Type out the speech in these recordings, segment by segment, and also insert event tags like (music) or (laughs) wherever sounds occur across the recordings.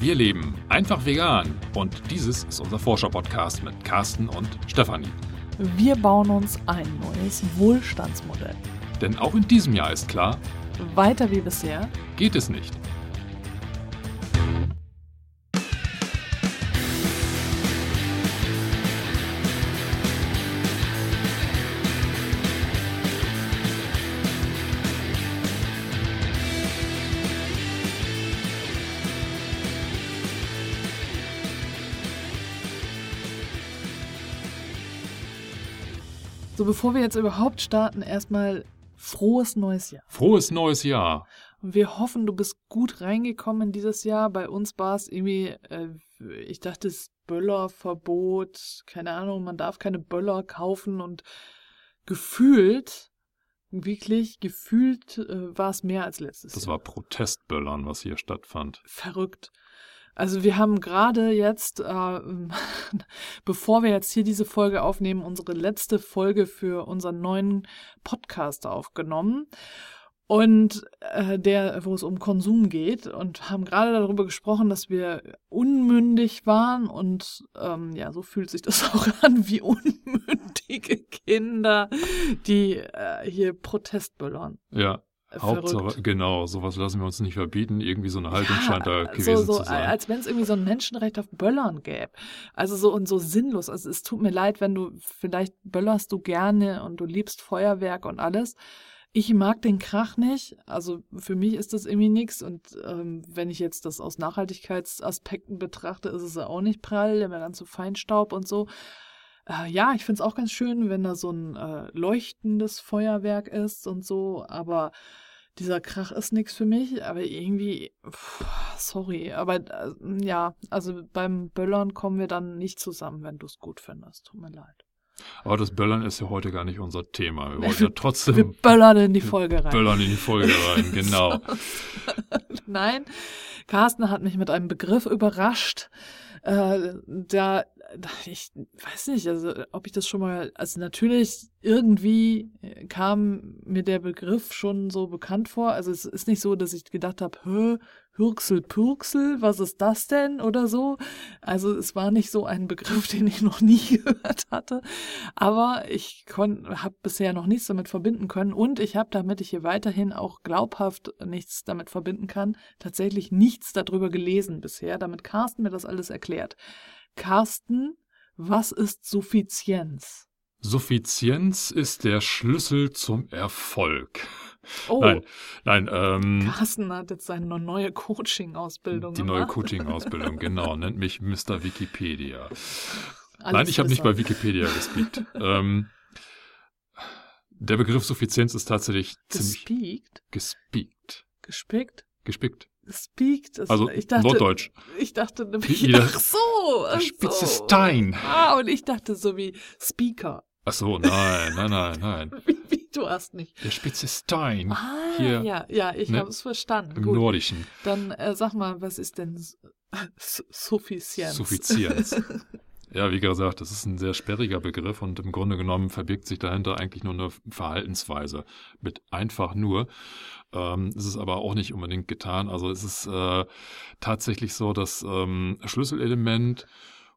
Wir leben einfach vegan und dieses ist unser Forscher-Podcast mit Carsten und Stefanie. Wir bauen uns ein neues Wohlstandsmodell. Denn auch in diesem Jahr ist klar, Weiter wie bisher. geht es nicht. So, bevor wir jetzt überhaupt starten, erstmal frohes neues Jahr. Frohes neues Jahr. Und wir hoffen, du bist gut reingekommen in dieses Jahr. Bei uns war es irgendwie, äh, ich dachte, es Böllerverbot, keine Ahnung, man darf keine Böller kaufen und gefühlt, wirklich gefühlt äh, war es mehr als letztes Das Jahr. war Protestböllern, was hier stattfand. verrückt. Also wir haben gerade jetzt, äh, (laughs) bevor wir jetzt hier diese Folge aufnehmen, unsere letzte Folge für unseren neuen Podcast aufgenommen. Und äh, der, wo es um Konsum geht, und haben gerade darüber gesprochen, dass wir unmündig waren und ähm, ja, so fühlt sich das (laughs) auch an wie unmündige Kinder, die äh, hier Protestböllern. Ja, Äh, Hauptsache, verrückt. genau, sowas lassen wir uns nicht verbieten. Irgendwie so eine Haltung Ja, scheint da gewesen so, so, zu sein. Als wenn es irgendwie so ein Menschenrecht auf Böllern gäbe. Also so und so sinnlos. Also es tut mir leid, wenn du, vielleicht böllerst du gerne und du liebst Feuerwerk und alles. Ich mag den Krach nicht. Also für mich ist das irgendwie nichts. Und ähm, wenn ich jetzt das aus Nachhaltigkeitsaspekten betrachte, ist es ja auch nicht prall. Der wäre dann zu Feinstaub und so. Äh, ja, ich finde es auch ganz schön, wenn da so ein äh, leuchtendes Feuerwerk ist und so. Aber dieser Krach ist nichts für mich, aber irgendwie, pff, sorry, aber äh, ja, also beim Böllern kommen wir dann nicht zusammen, wenn du es gut findest. Tut mir leid. Aber das Böllern ist ja heute gar nicht unser Thema. Wir wollten (laughs) ja trotzdem Wir böllern in die Folge rein. Böllern in die Folge rein, (laughs) genau. Nein, Carsten hat mich mit einem Begriff überrascht. Äh, da, ich weiß nicht, also ob ich das schon mal, also natürlich irgendwie kam mir der Begriff schon so bekannt vor. Also es ist nicht so, dass ich gedacht habe, hä, Hürksel, Pürksel, was ist das denn oder so. Also es war nicht so ein Begriff, (laughs) den ich noch nie (laughs) gehört hatte. Aber ich habe bisher noch nichts damit verbinden können und ich habe, damit ich hier weiterhin auch glaubhaft nichts damit verbinden kann, tatsächlich nichts darüber gelesen bisher, damit Carsten mir das alles erklärt. Carsten, was ist Suffizienz? Suffizienz ist der Schlüssel zum Erfolg. Oh, Nein, nein, ähm, Carsten hat jetzt seine neue Coaching-Ausbildung die neue gemacht. Coaching-Ausbildung, genau, nennt mich Mr. Wikipedia. Alles Nein, ich habe nicht bei. Wikipedia gespeakt. ähm, der Begriff Suffizienz ist tatsächlich ziemlich Gespeakt? gespeakt. Gespickt? Gespickt. Gespeakt? Das- Also ich dachte, Norddeutsch. Ich dachte nämlich, Wie- ach so, ach spitze so. Stein. Ah, und ich dachte so wie Speaker. Ach so, nein, nein, nein, nein. (laughs) Wie, du hast nicht. Der spitze Stein Ah, hier ja, ja, ich ne, habe es verstanden. im Gut, Nordischen. dann äh, sag mal, was ist denn Suffizienz? Suffizienz. (laughs) Ja, wie gesagt, das ist ein sehr sperriger Begriff und im Grunde genommen verbirgt sich dahinter eigentlich nur eine Verhaltensweise mit einfach nur. Ähm, es ist aber auch nicht unbedingt getan. Also es ist äh, tatsächlich so, dass ähm, Schlüsselelement,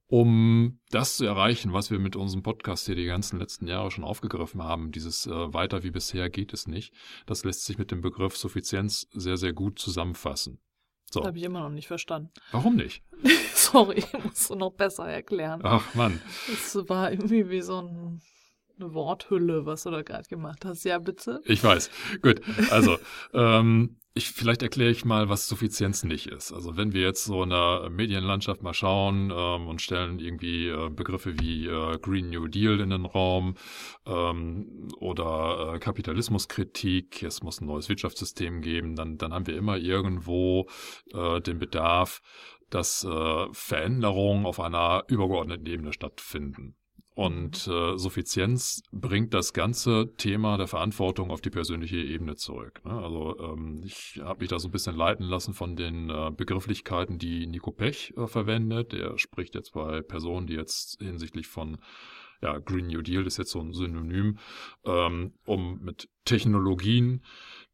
um das zu erreichen, was wir mit unserem Podcast hier die ganzen letzten Jahre schon aufgegriffen haben, dieses äh, weiter wie bisher geht es nicht, das lässt sich mit dem Begriff Suffizienz sehr, sehr gut zusammenfassen. So, Habe ich immer noch nicht verstanden. warum nicht? (laughs) Sorry, (laughs) musst du noch besser erklären. Ach Mann. Es war irgendwie wie so ein, eine Worthülle, was du da gerade gemacht hast. Ja, bitte. Ich weiß. Gut. Also, (laughs) ähm, ich, vielleicht erkläre ich mal, was Suffizienz nicht ist. Also, wenn wir jetzt so in der Medienlandschaft mal schauen ähm, und stellen irgendwie äh, Begriffe wie äh, Green New Deal in den Raum ähm, oder äh, Kapitalismuskritik, es muss ein neues Wirtschaftssystem geben, dann, dann haben wir immer irgendwo äh, den Bedarf, dass äh, Veränderungen auf einer übergeordneten Ebene stattfinden. Und äh, Suffizienz bringt das ganze Thema der Verantwortung auf die persönliche Ebene zurück. Ne? Also ähm, ich habe mich da so ein bisschen leiten lassen von den äh, Begrifflichkeiten, die Nico Pech äh, verwendet. Der spricht jetzt bei Personen, die jetzt hinsichtlich von ja, Green New Deal ist jetzt so ein Synonym, ähm, um mit Technologien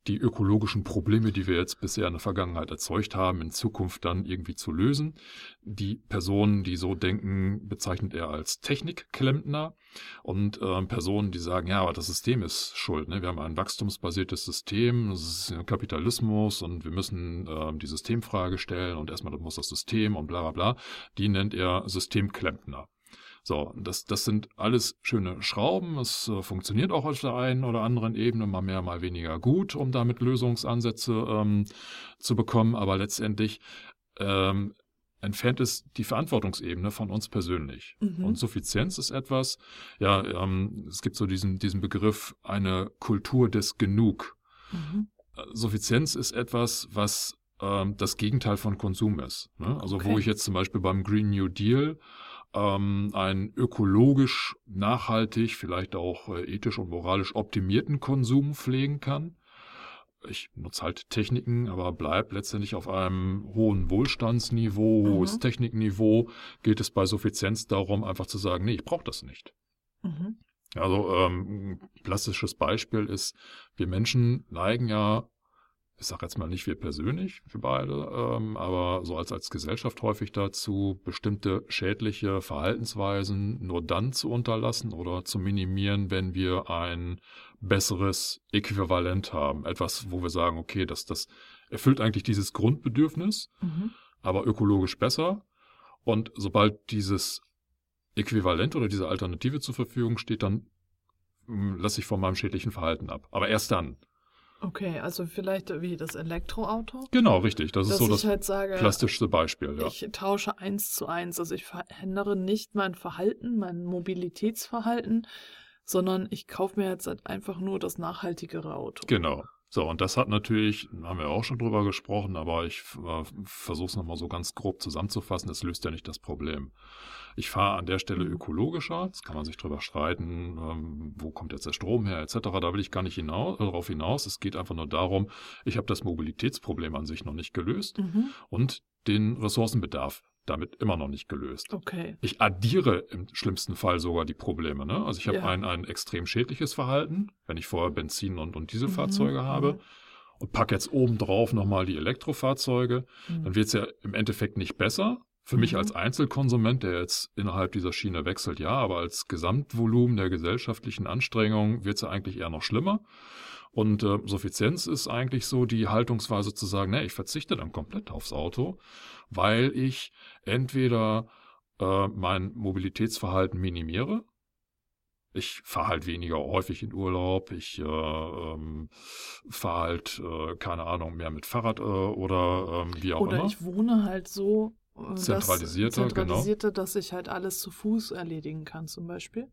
die ökologischen Probleme, die wir jetzt bisher in der Vergangenheit erzeugt haben, in Zukunft dann irgendwie zu lösen. Die Personen, die so denken, bezeichnet er als Technikklempner und äh, Personen, die sagen, ja, aber das System ist schuld. Ne? Wir haben ein wachstumsbasiertes System, das ist Kapitalismus und wir müssen äh, die Systemfrage stellen und erstmal muss das System und bla bla bla. Die nennt er Systemklempner. So, das, das sind alles schöne Schrauben. Es äh, funktioniert auch auf der einen oder anderen Ebene mal mehr, mal weniger gut, um damit Lösungsansätze ähm, zu bekommen. Aber letztendlich ähm, entfernt es die Verantwortungsebene von uns persönlich. Mhm. Und Suffizienz ist etwas, ja, ähm, es gibt so diesen, diesen Begriff, eine Kultur des Genug. Mhm. Suffizienz ist etwas, was ähm, das Gegenteil von Konsum ist. Ne? Also okay. wo ich jetzt zum Beispiel beim Green New Deal ähm, einen ökologisch nachhaltig, vielleicht auch äh, ethisch und moralisch optimierten Konsum pflegen kann. Ich nutze halt Techniken, aber bleib letztendlich auf einem hohen Wohlstandsniveau, mhm. hohes Technikniveau. Geht es bei Suffizienz darum, einfach zu sagen, nee, ich brauche das nicht. Mhm. Also ähm, ein klassisches Beispiel ist, wir Menschen neigen ja ich sage jetzt mal nicht wir persönlich, wir beide, ähm, aber so als, als Gesellschaft häufig dazu, bestimmte schädliche Verhaltensweisen nur dann zu unterlassen oder zu minimieren, wenn wir ein besseres Äquivalent haben. Etwas, wo wir sagen, okay, das, das erfüllt eigentlich dieses Grundbedürfnis, mhm. aber ökologisch besser. Und sobald dieses Äquivalent oder diese Alternative zur Verfügung steht, dann hm, lasse ich von meinem schädlichen Verhalten ab. Aber erst dann. Okay, also vielleicht wie das Elektroauto? Genau, richtig. Das ist so das halt sage, plastischste Beispiel. Ja. Ich tausche eins zu eins. Also ich verändere nicht mein Verhalten, mein Mobilitätsverhalten, sondern ich kaufe mir jetzt halt einfach nur das nachhaltigere Auto. Genau. So, und das hat natürlich, haben wir auch schon drüber gesprochen, aber ich äh, versuche es nochmal so ganz grob zusammenzufassen, es löst ja nicht das Problem. Ich fahre an der Stelle ökologischer, jetzt kann man sich drüber streiten, ähm, wo kommt jetzt der Strom her, etc. Da will ich gar nicht hinaus, äh, darauf hinaus. Es geht einfach nur darum, ich habe das Mobilitätsproblem an sich noch nicht gelöst mhm. und den Ressourcenbedarf damit immer noch nicht gelöst. Okay. Ich addiere im schlimmsten Fall sogar die Probleme. Ne? Also ich habe ja. ein, ein extrem schädliches Verhalten, wenn ich vorher Benzin- und, und Dieselfahrzeuge mhm. habe und packe jetzt obendrauf nochmal die Elektrofahrzeuge, mhm. dann wird es ja im Endeffekt nicht besser. Für mich mhm. als Einzelkonsument, der jetzt innerhalb dieser Schiene wechselt, ja, aber als Gesamtvolumen der gesellschaftlichen Anstrengungen wird es ja eigentlich eher noch schlimmer. Und äh, Suffizienz ist eigentlich so die Haltungsweise zu sagen, ne, ich verzichte dann komplett aufs Auto, weil ich entweder äh, mein Mobilitätsverhalten minimiere, ich fahre halt weniger häufig in Urlaub, ich äh, ähm, fahre halt, äh, keine Ahnung, mehr mit Fahrrad äh, oder ähm, wie auch oder immer. Oder ich wohne halt so äh, zentralisierte, das, zentralisierte genau. dass ich halt alles zu Fuß erledigen kann zum Beispiel.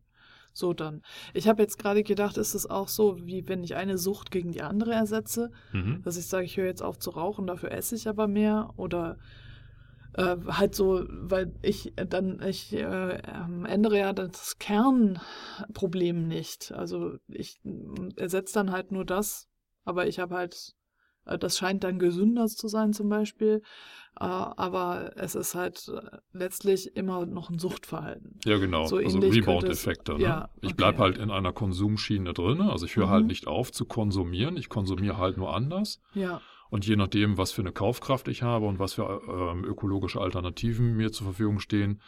So dann. Ich habe jetzt gerade gedacht, ist es auch so, wie wenn ich eine Sucht gegen die andere ersetze, mhm. dass ich sage, ich höre jetzt auf zu rauchen, dafür esse ich aber mehr oder äh, halt so, weil ich dann, ich äh, ändere ja das Kernproblem nicht. Also ich ersetze dann halt nur das, aber ich habe halt, das scheint dann gesünder zu sein zum Beispiel. Äh, aber es ist halt äh, letztlich immer noch ein Suchtverhalten. Ja, genau. So also Rebound-Effekte. Ne? Ja, ich okay. bleibe halt in einer Konsumschiene drin. Also ich höre halt mhm. halt nicht auf zu konsumieren. Ich konsumiere halt nur anders. Ja. Und je nachdem, was für eine Kaufkraft ich habe und was für ähm, ökologische Alternativen mir zur Verfügung stehen,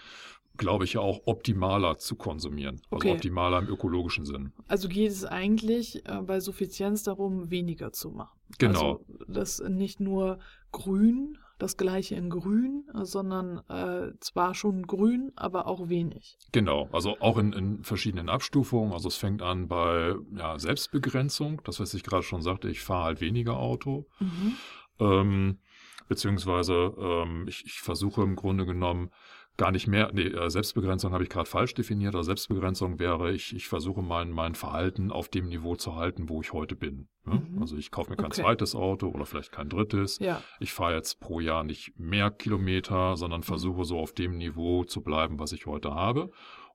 glaube ich ja auch optimaler zu konsumieren. Also okay. optimaler im ökologischen Sinn. Also geht es eigentlich äh, bei Suffizienz darum, weniger zu machen. Genau. Also das nicht nur grün das gleiche in grün, sondern äh, zwar schon grün, aber auch wenig. Genau, also auch in, in verschiedenen Abstufungen. Also es fängt an bei ja, Selbstbegrenzung, das was ich gerade schon sagte, ich fahre halt weniger Auto. Mhm. Ähm, beziehungsweise ähm, ich, ich versuche im Grunde genommen gar nicht mehr, nee, äh, Selbstbegrenzung habe ich gerade falsch definiert, aber Selbstbegrenzung wäre, ich, ich versuche mein, mein Verhalten auf dem Niveau zu halten, wo ich heute bin. Ne? Mhm. Also ich kaufe mir kein okay. zweites Auto oder vielleicht kein drittes. Ja. Ich fahre jetzt pro Jahr nicht mehr Kilometer, sondern mhm. versuche so auf dem Niveau zu bleiben, was ich heute habe.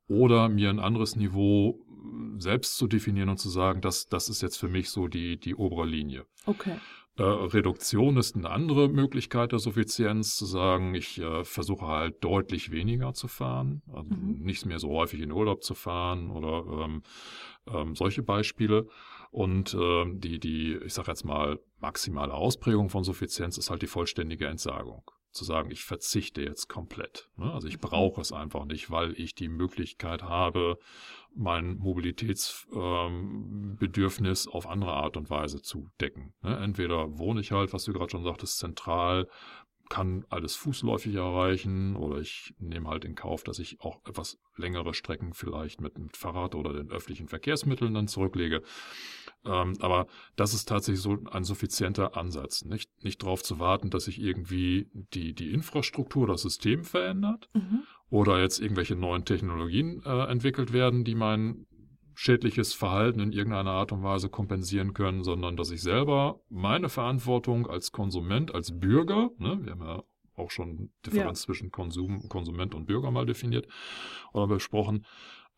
Oder mir ein anderes Niveau äh, selbst zu definieren und zu sagen, das, das ist jetzt für mich so die, die obere Linie. Okay. Äh, Reduktion ist eine andere Möglichkeit der Suffizienz, zu sagen, ich äh, versuche halt deutlich weniger zu fahren, also mhm. nicht mehr so häufig in Urlaub zu fahren oder ähm, ähm, solche Beispiele. Und äh, die, die, ich sage jetzt mal, maximale Ausprägung von Suffizienz ist halt die vollständige Entsagung. Zu sagen, ich verzichte jetzt komplett. Ne? Also ich mhm. brauche es einfach nicht, weil ich die Möglichkeit habe, mein Mobilitätsbedürfnis ähm, auf andere Art und Weise zu decken. Ne? Entweder wohne ich halt, was du gerade schon sagtest, zentral kann alles fußläufig erreichen oder ich nehme halt in Kauf, dass ich auch etwas längere Strecken vielleicht mit dem Fahrrad oder den öffentlichen Verkehrsmitteln dann zurücklege. Ähm, aber das ist tatsächlich so ein suffizienter Ansatz. Nicht, nicht darauf zu warten, dass sich irgendwie die, die Infrastruktur, das System verändert mhm. oder jetzt irgendwelche neuen Technologien äh, entwickelt werden, die mein schädliches Verhalten in irgendeiner Art und Weise kompensieren können, sondern dass ich selber meine Verantwortung als Konsument, als Bürger, ne, wir haben ja auch schon Differenz ja. zwischen Konsum, Konsument und Bürger mal definiert oder besprochen,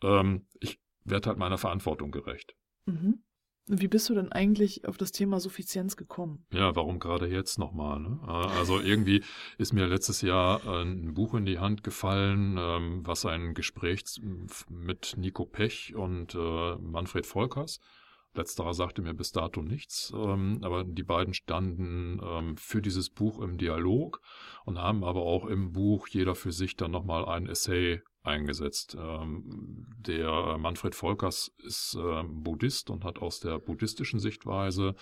ähm, ich werde halt meiner Verantwortung gerecht. Mhm. Wie bist du denn eigentlich auf das Thema Suffizienz gekommen? Ja, warum gerade jetzt nochmal? Ne? Also irgendwie ist mir letztes Jahr ein Buch in die Hand gefallen, ähm, was ein Gespräch mit Nico Pech und äh, Manfred Volkers. Letzterer sagte mir bis dato nichts, ähm, aber die beiden standen ähm, für dieses Buch im Dialog und haben aber auch im Buch jeder für sich dann nochmal ein Essay eingesetzt. Ähm, der Manfred Volkers ist ähm, Buddhist und hat aus der buddhistischen Sichtweise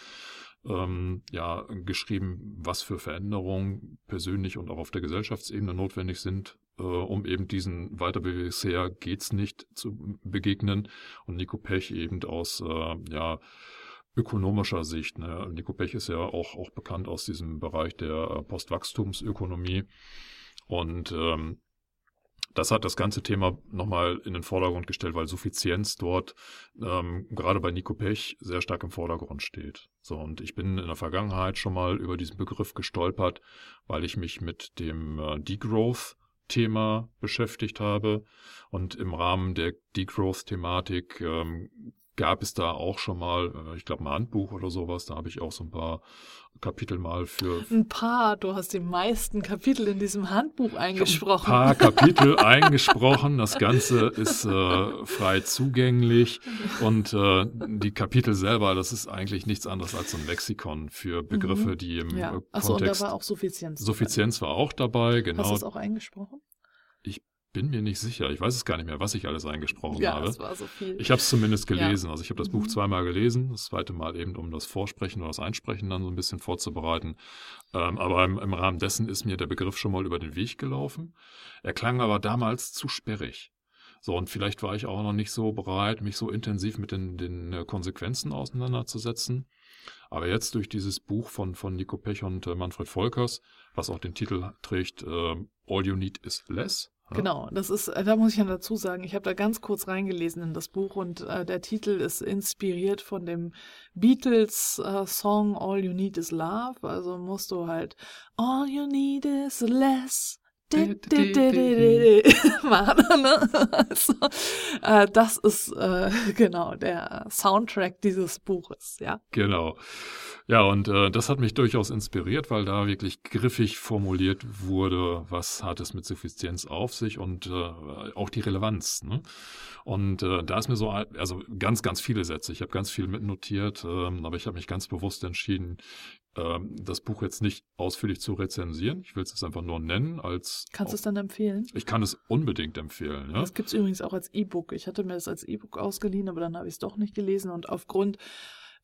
ähm, ja geschrieben, was für Veränderungen persönlich und auch auf der Gesellschaftsebene notwendig sind, äh, um eben diesen weiter wie bisher geht's nicht zu begegnen. Und Nico Pech eben aus äh, ja ökonomischer Sicht. Ne? Nico Pech ist ja auch, auch bekannt aus diesem Bereich der äh, Postwachstumsökonomie. Und ähm, das hat das ganze Thema nochmal in den Vordergrund gestellt, weil Suffizienz dort ähm, gerade bei Nico Pech sehr stark im Vordergrund steht. So, und ich bin in der Vergangenheit schon mal über diesen Begriff gestolpert, weil ich mich mit dem äh, Degrowth Thema beschäftigt habe. Und im Rahmen der Degrowth-Thematik ähm, gab es da auch schon mal, äh, ich glaube, ein Handbuch oder sowas. Da habe ich auch so ein paar Kapitel mal für. Ein paar, du hast die meisten Kapitel in diesem Handbuch eingesprochen. Ein paar (laughs) Kapitel eingesprochen. Das Ganze ist äh, frei zugänglich. Und äh, die Kapitel selber, das ist eigentlich nichts anderes als ein Lexikon für Begriffe, mhm. die im ja. Achso, und da war auch Suffizienz. Suffizienz war auch dabei, genau. Hast du es auch eingesprochen? Ich bin mir nicht sicher. Ich weiß es gar nicht mehr, was ich alles eingesprochen ja, habe. Das war so viel. Ich habe es zumindest (laughs) gelesen. Ja. Also ich habe das mhm. Buch zweimal gelesen. Das zweite Mal eben, um das Vorsprechen oder das Einsprechen dann so ein bisschen vorzubereiten. Ähm, aber im, im, Rahmen dessen ist mir der Begriff schon mal über den Weg gelaufen. Er klang aber damals zu sperrig. So, und vielleicht war ich auch noch nicht so bereit, mich so intensiv mit den, den äh, Konsequenzen auseinanderzusetzen. Aber jetzt durch dieses Buch von, von Nico Pech und äh, Manfred Volkers, was auch den Titel trägt, äh, All You Need Is Less, Genau, das ist, äh, da muss ich ja dazu sagen, ich habe da ganz kurz reingelesen in das Buch und äh, der Titel ist inspiriert von dem Beatles-Song äh, All You Need Is Love. Also musst du halt All You Need Is Less (laughs) äh, das ist äh, genau der Soundtrack dieses Buches, ja. Genau. Ja, und äh, das hat mich durchaus inspiriert, weil da wirklich griffig formuliert wurde, was hat es mit Suffizienz auf sich und auch die Relevanz. Ne? Und da ist mir so, also ganz, ganz viele Sätze. Ich habe ganz viel mitnotiert, ähm, aber ich habe mich ganz bewusst entschieden, ähm, das Buch jetzt nicht ausführlich zu rezensieren. Ich will es jetzt einfach nur nennen als. Kannst du es dann empfehlen? Ich kann es unbedingt empfehlen. Ja? Das gibt es übrigens auch als E-Book. Ich hatte mir das als E-Book ausgeliehen, aber dann habe ich es doch nicht gelesen und aufgrund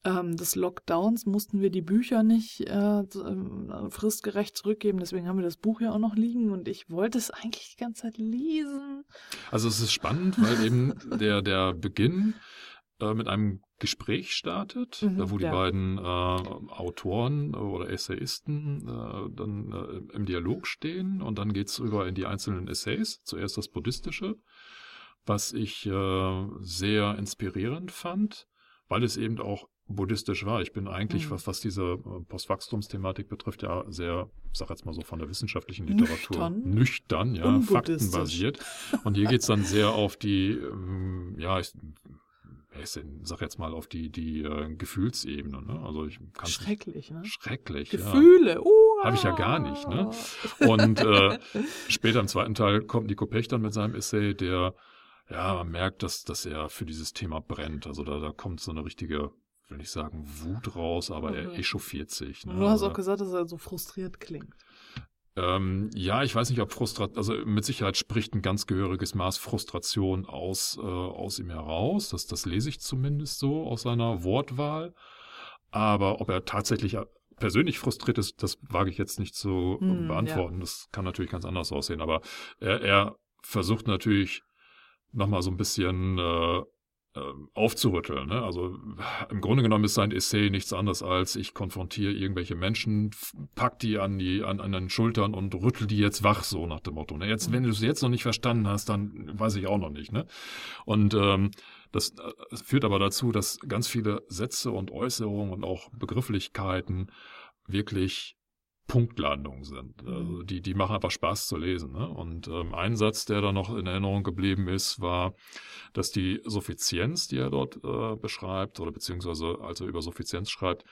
ähm, des Lockdowns mussten wir die Bücher nicht äh, ähm, fristgerecht zurückgeben. Deswegen haben wir das Buch ja auch noch liegen und ich wollte es eigentlich die ganze Zeit lesen. Also es ist spannend, weil eben der, der Beginn äh, mit einem Gespräch startet, mhm, wo die ja. beiden äh, Autoren oder Essayisten äh, dann äh, im Dialog stehen und dann geht's rüber in die einzelnen Essays. Zuerst das Buddhistische, was ich äh, sehr inspirierend fand, weil es eben auch buddhistisch war. Ich bin eigentlich, mhm. was, was diese äh, Postwachstumsthematik betrifft, ja sehr, ich sag jetzt mal so von der wissenschaftlichen Literatur nüchtern, nüchtern ja, faktenbasiert. Und hier geht's dann sehr auf die, ähm, ja, ich, ich sag jetzt mal auf die, die äh, Gefühlsebene. Ne? Also ich kann Schrecklich, ne? Schrecklich, Gefühle, ja. Uh, Habe ich ja gar nicht, ne? (laughs) Und äh, später im zweiten Teil kommt Nico Pech dann mit seinem Essay, der ja, man merkt, dass, dass er für dieses Thema brennt. Also da, da kommt so eine richtige will nicht sagen Wut raus, aber er echauffiert sich. Ne? Du hast auch gesagt, dass er so frustriert klingt. Ähm, ja, ich weiß nicht, ob Frustration, also mit Sicherheit spricht ein ganz gehöriges Maß Frustration aus, äh, aus ihm heraus. Das, das lese ich zumindest so aus seiner Wortwahl. Aber ob er tatsächlich persönlich frustriert ist, das wage ich jetzt nicht zu hm, beantworten. Ja. Das kann natürlich ganz anders aussehen. Aber er, er versucht natürlich nochmal so ein bisschen äh, ähm, aufzurütteln. Ne? Also im Grunde genommen ist sein Essay nichts anderes als ich konfrontiere irgendwelche Menschen, pack die an die an, an den Schultern und rüttel die jetzt wach, so nach dem Motto. Ne? Jetzt, wenn du es jetzt noch nicht verstanden hast, dann weiß ich auch noch nicht. Ne? Und ähm, das äh, führt aber dazu, dass ganz viele Sätze und Äußerungen und auch Begrifflichkeiten wirklich Punktlandungen sind. Mhm. Also die, die machen einfach Spaß zu lesen. Ne? Und ähm, ein Satz, der da noch in Erinnerung geblieben ist, war, dass die Suffizienz, die er dort äh, beschreibt, oder beziehungsweise als er über Suffizienz schreibt,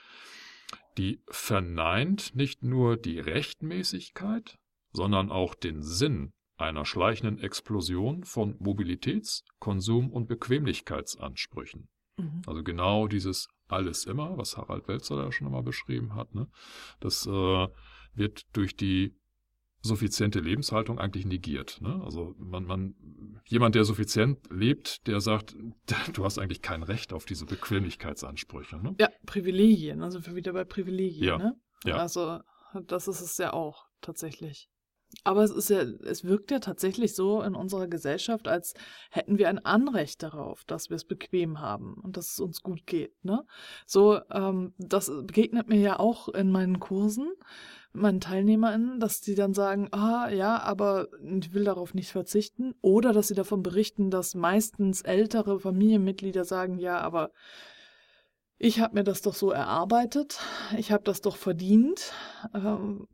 die verneint nicht nur die Rechtmäßigkeit, sondern auch den Sinn einer schleichenden Explosion von Mobilitäts-, Konsum- und Bequemlichkeitsansprüchen. Mhm. Also genau dieses alles immer, was Harald Welzer da schon einmal beschrieben hat. Ne? Das äh, wird durch die suffiziente Lebenshaltung eigentlich negiert. Ne? Also man, man, jemand, der suffizient lebt, der sagt, (laughs) du hast eigentlich kein Recht auf diese Bequemlichkeitsansprüche. Ne? Ja, Privilegien, also wir wieder bei Privilegien. Ja. Ne? ja. Also das ist es ja auch tatsächlich. Aber es ist ja, es wirkt ja tatsächlich so in unserer Gesellschaft, als hätten wir ein Anrecht darauf, dass wir es bequem haben und dass es uns gut geht. Ne? So, ähm, das begegnet mir ja auch in meinen Kursen, meinen TeilnehmerInnen, dass die dann sagen, ah ja, aber ich will darauf nicht verzichten. Oder dass sie davon berichten, dass meistens ältere Familienmitglieder sagen, ja, aber ich habe mir das doch so erarbeitet, ich habe das doch verdient. Ähm,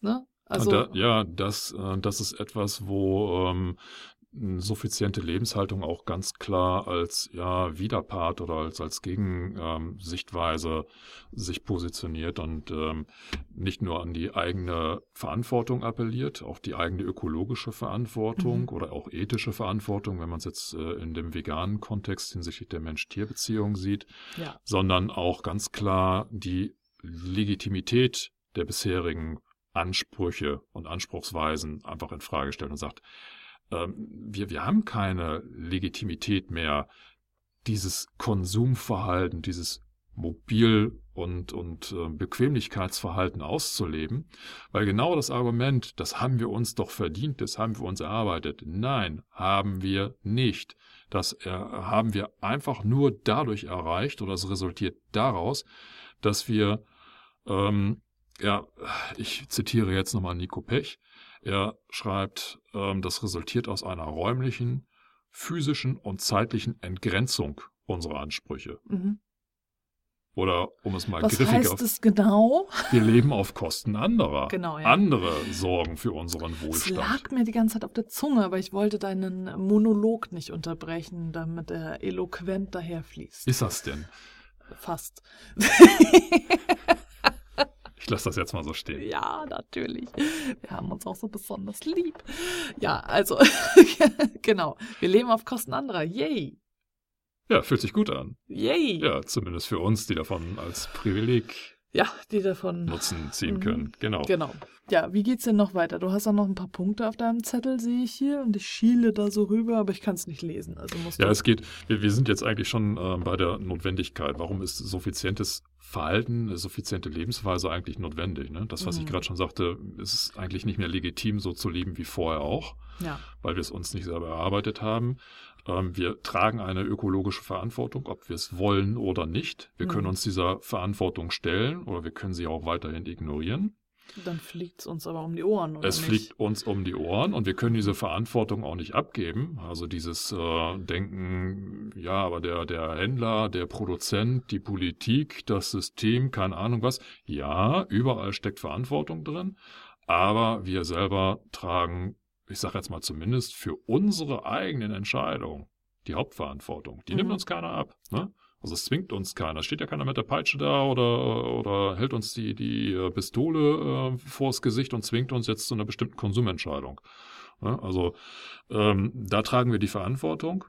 ne? Also da, ja, das, äh, das ist etwas, wo ähm, suffiziente Lebenshaltung auch ganz klar als ja Widerpart oder als als Gegensichtweise ähm, sich positioniert und ähm, nicht nur an die eigene Verantwortung appelliert, auch die eigene ökologische Verantwortung mhm. oder auch ethische Verantwortung, wenn man es jetzt äh, in dem veganen Kontext hinsichtlich der Mensch-Tier-Beziehung sieht, ja. sondern auch ganz klar die Legitimität der bisherigen Ansprüche und Anspruchsweisen einfach in Frage stellt und sagt, ähm, wir, wir haben keine Legitimität mehr, dieses Konsumverhalten, dieses Mobil- und, und äh, Bequemlichkeitsverhalten auszuleben, weil genau das Argument, das haben wir uns doch verdient, das haben wir uns erarbeitet. Nein, haben wir nicht. Das äh, haben wir einfach nur dadurch erreicht oder es resultiert daraus, dass wir ähm, ja, ich zitiere jetzt nochmal Nico Pech. Er schreibt, ähm, das resultiert aus einer räumlichen, physischen und zeitlichen Entgrenzung unserer Ansprüche. Mhm. Oder um es mal Was griffiger heißt es genau? Wir leben auf Kosten anderer. Genau, ja. Andere sorgen für unseren Wohlstand. Es lag mir die ganze Zeit auf der Zunge, aber ich wollte deinen Monolog nicht unterbrechen, damit er eloquent daherfließt. Ist das denn? Fast. (laughs) Ich lasse das jetzt mal so stehen. Ja, natürlich. Wir haben uns auch so besonders lieb. Ja, also, (laughs) genau. Wir leben auf Kosten anderer. Yay. Ja, fühlt sich gut an. Yay. Ja, zumindest für uns, die davon als Privileg ja, die davon Nutzen ziehen mhm. können. Genau. Genau. Ja, wie geht's denn noch weiter? Du hast ja noch ein paar Punkte auf deinem Zettel, sehe ich hier, und ich schiele da so rüber, aber ich kann es nicht lesen. Also musst ja, es geht. Wir, wir, sind jetzt eigentlich schon äh, bei der Notwendigkeit. Warum ist suffizientes Verhalten, suffiziente Lebensweise eigentlich notwendig? Ne? Das, was mhm. ich gerade schon sagte, ist eigentlich nicht mehr legitim, so zu leben wie vorher auch, ja. weil wir es uns nicht selber erarbeitet haben. Ähm, wir tragen eine ökologische Verantwortung, ob wir es wollen oder nicht. Wir mhm. können uns dieser Verantwortung stellen oder wir können sie auch weiterhin ignorieren. Dann fliegt es uns aber um die Ohren. Oder es nicht? fliegt uns um die Ohren und wir können diese Verantwortung auch nicht abgeben. Also dieses äh, Denken, ja, aber der, der Händler, der Produzent, die Politik, das System, keine Ahnung was. Ja, überall steckt Verantwortung drin, aber wir selber tragen ich sage jetzt mal zumindest für unsere eigenen Entscheidungen die Hauptverantwortung. Die mhm. nimmt uns keiner ab. Ne? Also es zwingt uns keiner. Steht ja keiner mit der Peitsche da oder, oder hält uns die, die äh, Pistole äh, vors Gesicht und zwingt uns jetzt zu einer bestimmten Konsumentscheidung. Ne? Also ähm, da tragen wir die Verantwortung.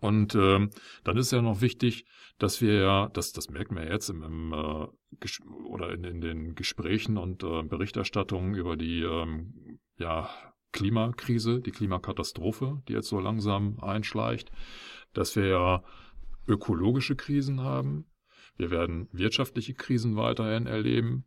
Und ähm, dann ist ja noch wichtig, dass wir ja, das, das merken wir jetzt im, im äh, oder in, in den Gesprächen und äh, Berichterstattungen über die ähm, ja, Klimakrise, die Klimakatastrophe, die jetzt so langsam einschleicht, dass wir ja ökologische Krisen haben. Wir werden wirtschaftliche Krisen weiterhin erleben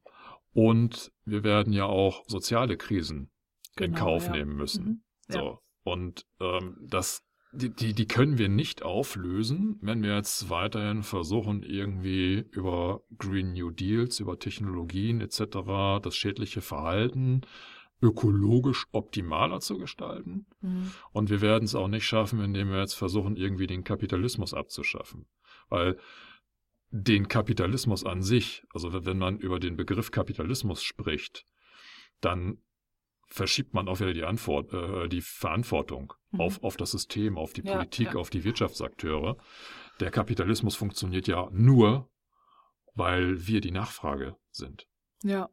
und wir werden ja auch soziale Krisen genau, in Kauf ja. nehmen müssen. Mhm. So. Ja. Und ähm, das, die, die, die können wir nicht auflösen, wenn wir jetzt weiterhin versuchen, irgendwie über Green New Deals, über Technologien etc. das schädliche Verhalten ökologisch optimaler zu gestalten. Mhm. Und wir werden es auch nicht schaffen, indem wir jetzt versuchen, irgendwie den Kapitalismus abzuschaffen. Weil den Kapitalismus an sich, also wenn man über den Begriff Kapitalismus spricht, dann verschiebt man auch wieder die, Antwort, äh, die Verantwortung mhm. auf, auf das System, auf die ja, Politik, ja. auf die Wirtschaftsakteure. Der Kapitalismus funktioniert ja nur, weil wir die Nachfrage sind. Ja.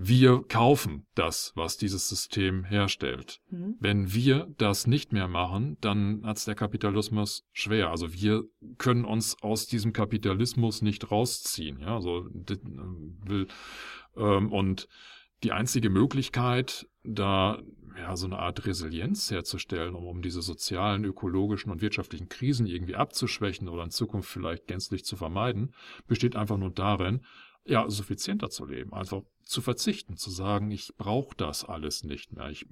Wir kaufen das, was dieses System herstellt. Mhm. Wenn wir das nicht mehr machen, dann hat's der Kapitalismus schwer. Also wir können uns aus diesem Kapitalismus nicht rausziehen. Ja, also will ähm, und die einzige Möglichkeit, da ja so eine Art Resilienz herzustellen, um, um diese sozialen, ökologischen und wirtschaftlichen Krisen irgendwie abzuschwächen oder in Zukunft vielleicht gänzlich zu vermeiden, besteht einfach nur darin, ja, suffizienter zu leben, einfach zu verzichten, zu sagen, ich brauche das alles nicht mehr. Ich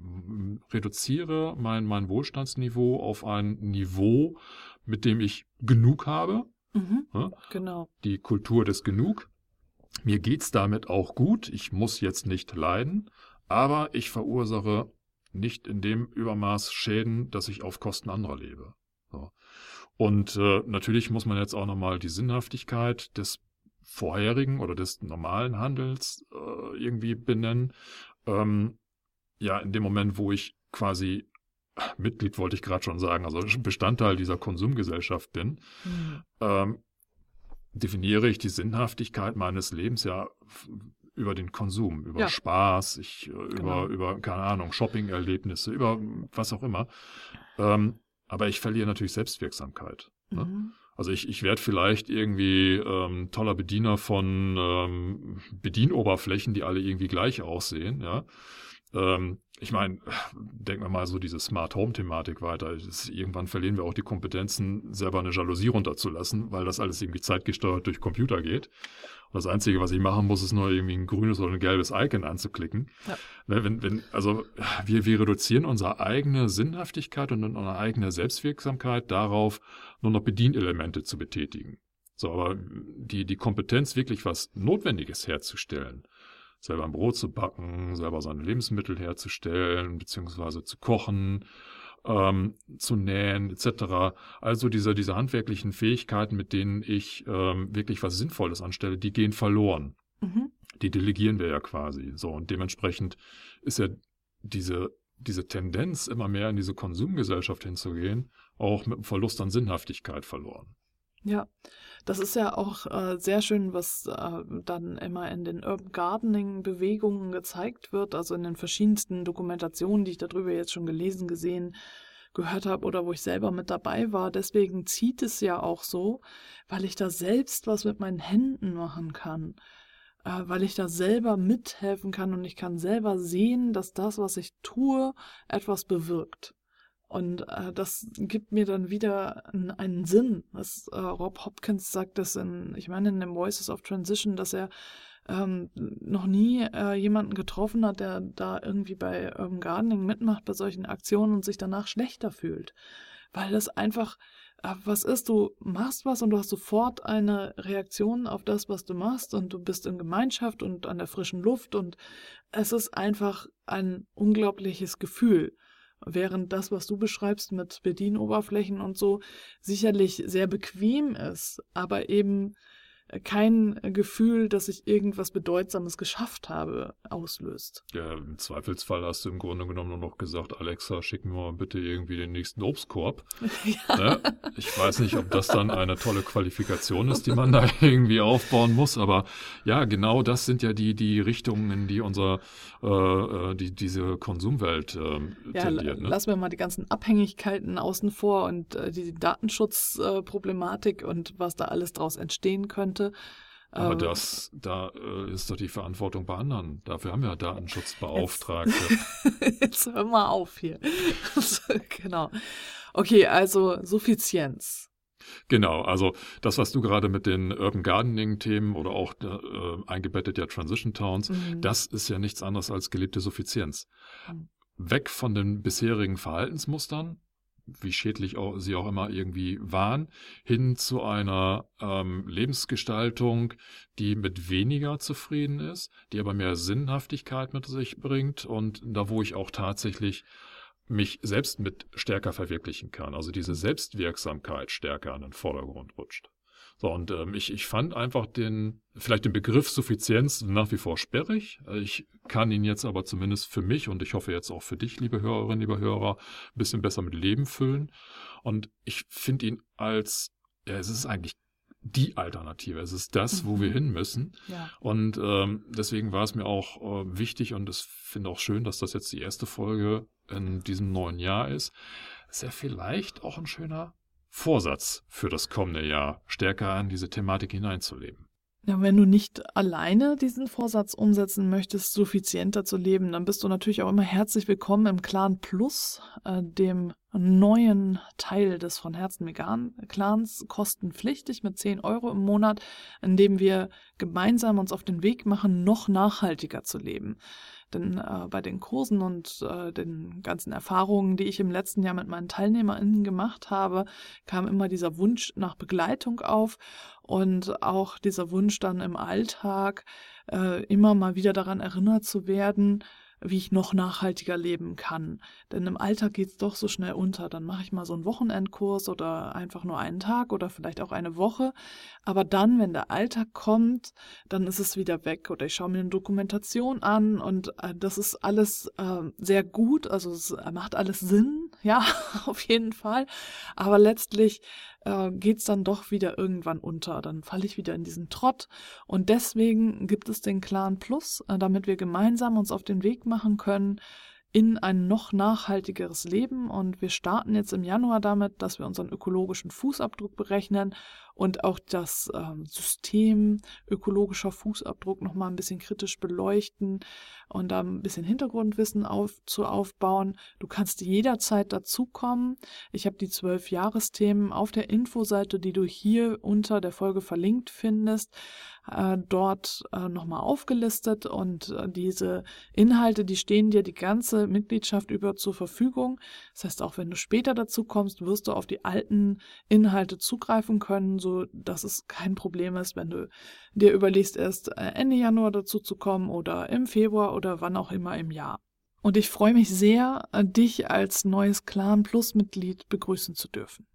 reduziere mein, mein Wohlstandsniveau auf ein Niveau, mit dem ich genug habe. Mhm, ja? Genau. Die Kultur des Genug. Mir geht's damit auch gut. Ich muss jetzt nicht leiden, aber ich verursache nicht in dem Übermaß Schäden, dass ich auf Kosten anderer lebe. So. Und äh, natürlich muss man jetzt auch nochmal die Sinnhaftigkeit des vorherigen oder des normalen Handels äh, irgendwie benennen. Ähm, ja, in dem Moment, wo ich quasi Mitglied wollte ich gerade schon sagen, also Bestandteil dieser Konsumgesellschaft bin, mhm. ähm, definiere ich die Sinnhaftigkeit meines Lebens ja über den Konsum, über ja. Spaß, ich, äh, genau. über, über, keine Ahnung, Shopping-Erlebnisse, über was auch immer. Ähm, aber ich verliere natürlich Selbstwirksamkeit. Ne? Also ich, ich werde vielleicht irgendwie ähm, toller Bediener von ähm, Bedienoberflächen, die alle irgendwie gleich aussehen, ja. Ähm, ich meine, denken wir mal so diese Smart Home Thematik weiter. Ist, irgendwann verlieren wir auch die Kompetenzen, selber eine Jalousie runterzulassen, weil das alles irgendwie zeitgesteuert durch Computer geht. Und das Einzige, was ich machen muss, ist nur irgendwie ein grünes oder ein gelbes Icon anzuklicken. Ja. Ne, wenn, wenn, also wir, wir reduzieren unsere eigene Sinnhaftigkeit und unsere eigene Selbstwirksamkeit darauf, nur noch Bedienelemente zu betätigen. So, aber die, die Kompetenz, wirklich was Notwendiges herzustellen, selber ein Brot zu backen, selber seine Lebensmittel herzustellen, beziehungsweise zu kochen, ähm, zu nähen, etc. Also diese, diese handwerklichen Fähigkeiten, mit denen ich ähm, wirklich was Sinnvolles anstelle, die gehen verloren. Mhm. Die delegieren wir ja quasi. So, und dementsprechend ist ja diese, diese Tendenz, immer mehr in diese Konsumgesellschaft hinzugehen, auch mit dem Verlust an Sinnhaftigkeit verloren. Ja, das ist ja auch äh, sehr schön, was äh, dann immer in den Urban Gardening-Bewegungen gezeigt wird, also in den verschiedensten Dokumentationen, die ich darüber jetzt schon gelesen, gesehen, gehört habe oder wo ich selber mit dabei war. Deswegen zieht es ja auch so, weil ich da selbst was mit meinen Händen machen kann, äh, weil ich da selber mithelfen kann und ich kann selber sehen, dass das, was ich tue, etwas bewirkt. Und äh, das gibt mir dann wieder einen Sinn. Das, äh, Rob Hopkins sagt das in, ich meine, in den Voices of Transition, dass er ähm, noch nie äh, jemanden getroffen hat, der da irgendwie bei Urban Gardening mitmacht, bei solchen Aktionen und sich danach schlechter fühlt. Weil das einfach äh, was ist, du machst was und du hast sofort eine Reaktion auf das, was du machst und du bist in Gemeinschaft und an der frischen Luft und es ist einfach ein unglaubliches Gefühl. Während das, was du beschreibst mit Bedienoberflächen und so, sicherlich sehr bequem ist, aber eben kein Gefühl, dass ich irgendwas Bedeutsames geschafft habe, auslöst. Ja, im Zweifelsfall hast du im Grunde genommen nur noch gesagt, Alexa, schick mir mal bitte irgendwie den nächsten Obstkorb. (laughs) Ja. Ne? Ich weiß nicht, ob das dann eine tolle Qualifikation ist, die man da (laughs) irgendwie aufbauen muss, aber ja, genau das sind ja die, die Richtungen, in die unser, äh, äh die, diese Konsumwelt äh, ja, tendiert. Ne? Lassen wir mal die ganzen Abhängigkeiten außen vor und äh, die Datenschutzproblematik und was da alles draus entstehen könnte könnte. Aber ähm, das, da äh, ist doch die Verantwortung bei anderen. Dafür haben wir Datenschutzbeauftragte. Jetzt, (laughs) jetzt hör mal auf hier. (laughs) genau. Okay, also Suffizienz. Genau, also das, was du gerade mit den Urban Gardening-Themen oder auch äh, eingebettet ja Transition Towns, mhm. das ist ja nichts anderes als gelebte Suffizienz. Mhm. Weg von den bisherigen Verhaltensmustern, wie schädlich auch, sie auch immer irgendwie waren, hin zu einer ähm, Lebensgestaltung, die mit weniger zufrieden ist, die aber mehr Sinnhaftigkeit mit sich bringt und da, wo ich auch tatsächlich mich selbst mit stärker verwirklichen kann. Also diese Selbstwirksamkeit stärker an den Vordergrund rutscht. So, und ähm, ich, ich fand einfach den, vielleicht den Begriff Suffizienz nach wie vor sperrig. Ich kann ihn jetzt aber zumindest für mich und ich hoffe jetzt auch für dich, liebe Hörerinnen, liebe Hörer, ein bisschen besser mit Leben füllen. Und ich finde ihn als, ja, es ist eigentlich die Alternative. Es ist das, wo wir mhm. hin müssen. Ja. Und ähm, deswegen war es mir auch äh, wichtig und ich finde auch schön, dass das jetzt die erste Folge in diesem neuen Jahr ist. Ist ja vielleicht auch ein schöner Vorsatz für das kommende Jahr, stärker in diese Thematik hineinzuleben. Ja, wenn du nicht alleine diesen Vorsatz umsetzen möchtest, suffizienter zu leben, dann bist du natürlich auch immer herzlich willkommen im Clan Plus, äh, dem neuen Teil des von Herzen Vegan Clans, kostenpflichtig mit 10 Euro im Monat, in dem wir gemeinsam uns auf den Weg machen, noch nachhaltiger zu leben. Denn äh, bei den Kursen und äh, den ganzen Erfahrungen, die ich im letzten Jahr mit meinen TeilnehmerInnen gemacht habe, kam immer dieser Wunsch nach Begleitung auf und auch dieser Wunsch dann im Alltag äh, immer mal wieder daran erinnert zu werden, wie ich noch nachhaltiger leben kann. Denn im Alltag geht's doch so schnell unter. Dann mache ich mal so einen Wochenendkurs oder einfach nur einen Tag oder vielleicht auch eine Woche. Aber dann, wenn der Alltag kommt, dann ist es wieder weg. Oder ich schaue mir eine Dokumentation an und äh, das ist alles äh, sehr gut. Also es macht alles Sinn, ja, (laughs) auf jeden Fall. Aber letztlich äh, geht es dann doch wieder irgendwann unter. Dann falle ich wieder in diesen Trott. Und deswegen gibt es den Clan Plus, äh, damit wir gemeinsam uns auf den Weg machen können in ein noch nachhaltigeres Leben. Und wir starten jetzt im Januar damit, dass wir unseren ökologischen Fußabdruck berechnen und auch das ähm, System ökologischer Fußabdruck nochmal ein bisschen kritisch beleuchten und da ein bisschen Hintergrundwissen auf, zu aufbauen. Du kannst jederzeit dazukommen. Ich habe die zwölf Jahresthemen auf der Infoseite, die du hier unter der Folge verlinkt findest, äh, dort äh, nochmal aufgelistet und äh, diese Inhalte, die stehen dir die ganze Mitgliedschaft über zur Verfügung. Das heißt, auch wenn du später dazu kommst, wirst du auf die alten Inhalte zugreifen können, so dass es kein Problem ist, wenn du dir überlegst, erst äh, Ende Januar dazu zu kommen oder im Februar oder wann auch immer im Jahr. Und ich freue mich sehr, äh, dich als neues Clan Plus Mitglied begrüßen zu dürfen.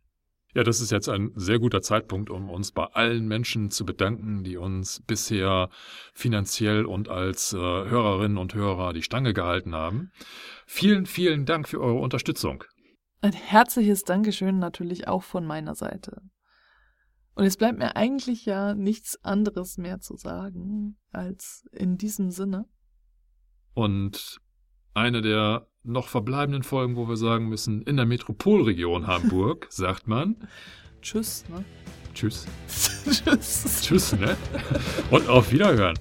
Ja, das ist jetzt ein sehr guter Zeitpunkt, um uns bei allen Menschen zu bedanken, die uns bisher finanziell und als äh, Hörerinnen und Hörer die Stange gehalten haben. Vielen, vielen Dank für eure Unterstützung. Ein herzliches Dankeschön natürlich auch von meiner Seite. Und es bleibt mir eigentlich ja nichts anderes mehr zu sagen als in diesem Sinne. Und eine der noch verbleibenden Folgen, wo wir sagen müssen, in der Metropolregion Hamburg, (laughs) sagt man. Tschüss, ne? Tschüss. (laughs) Tschüss. Tschüss, ne? Und auf Wiederhören.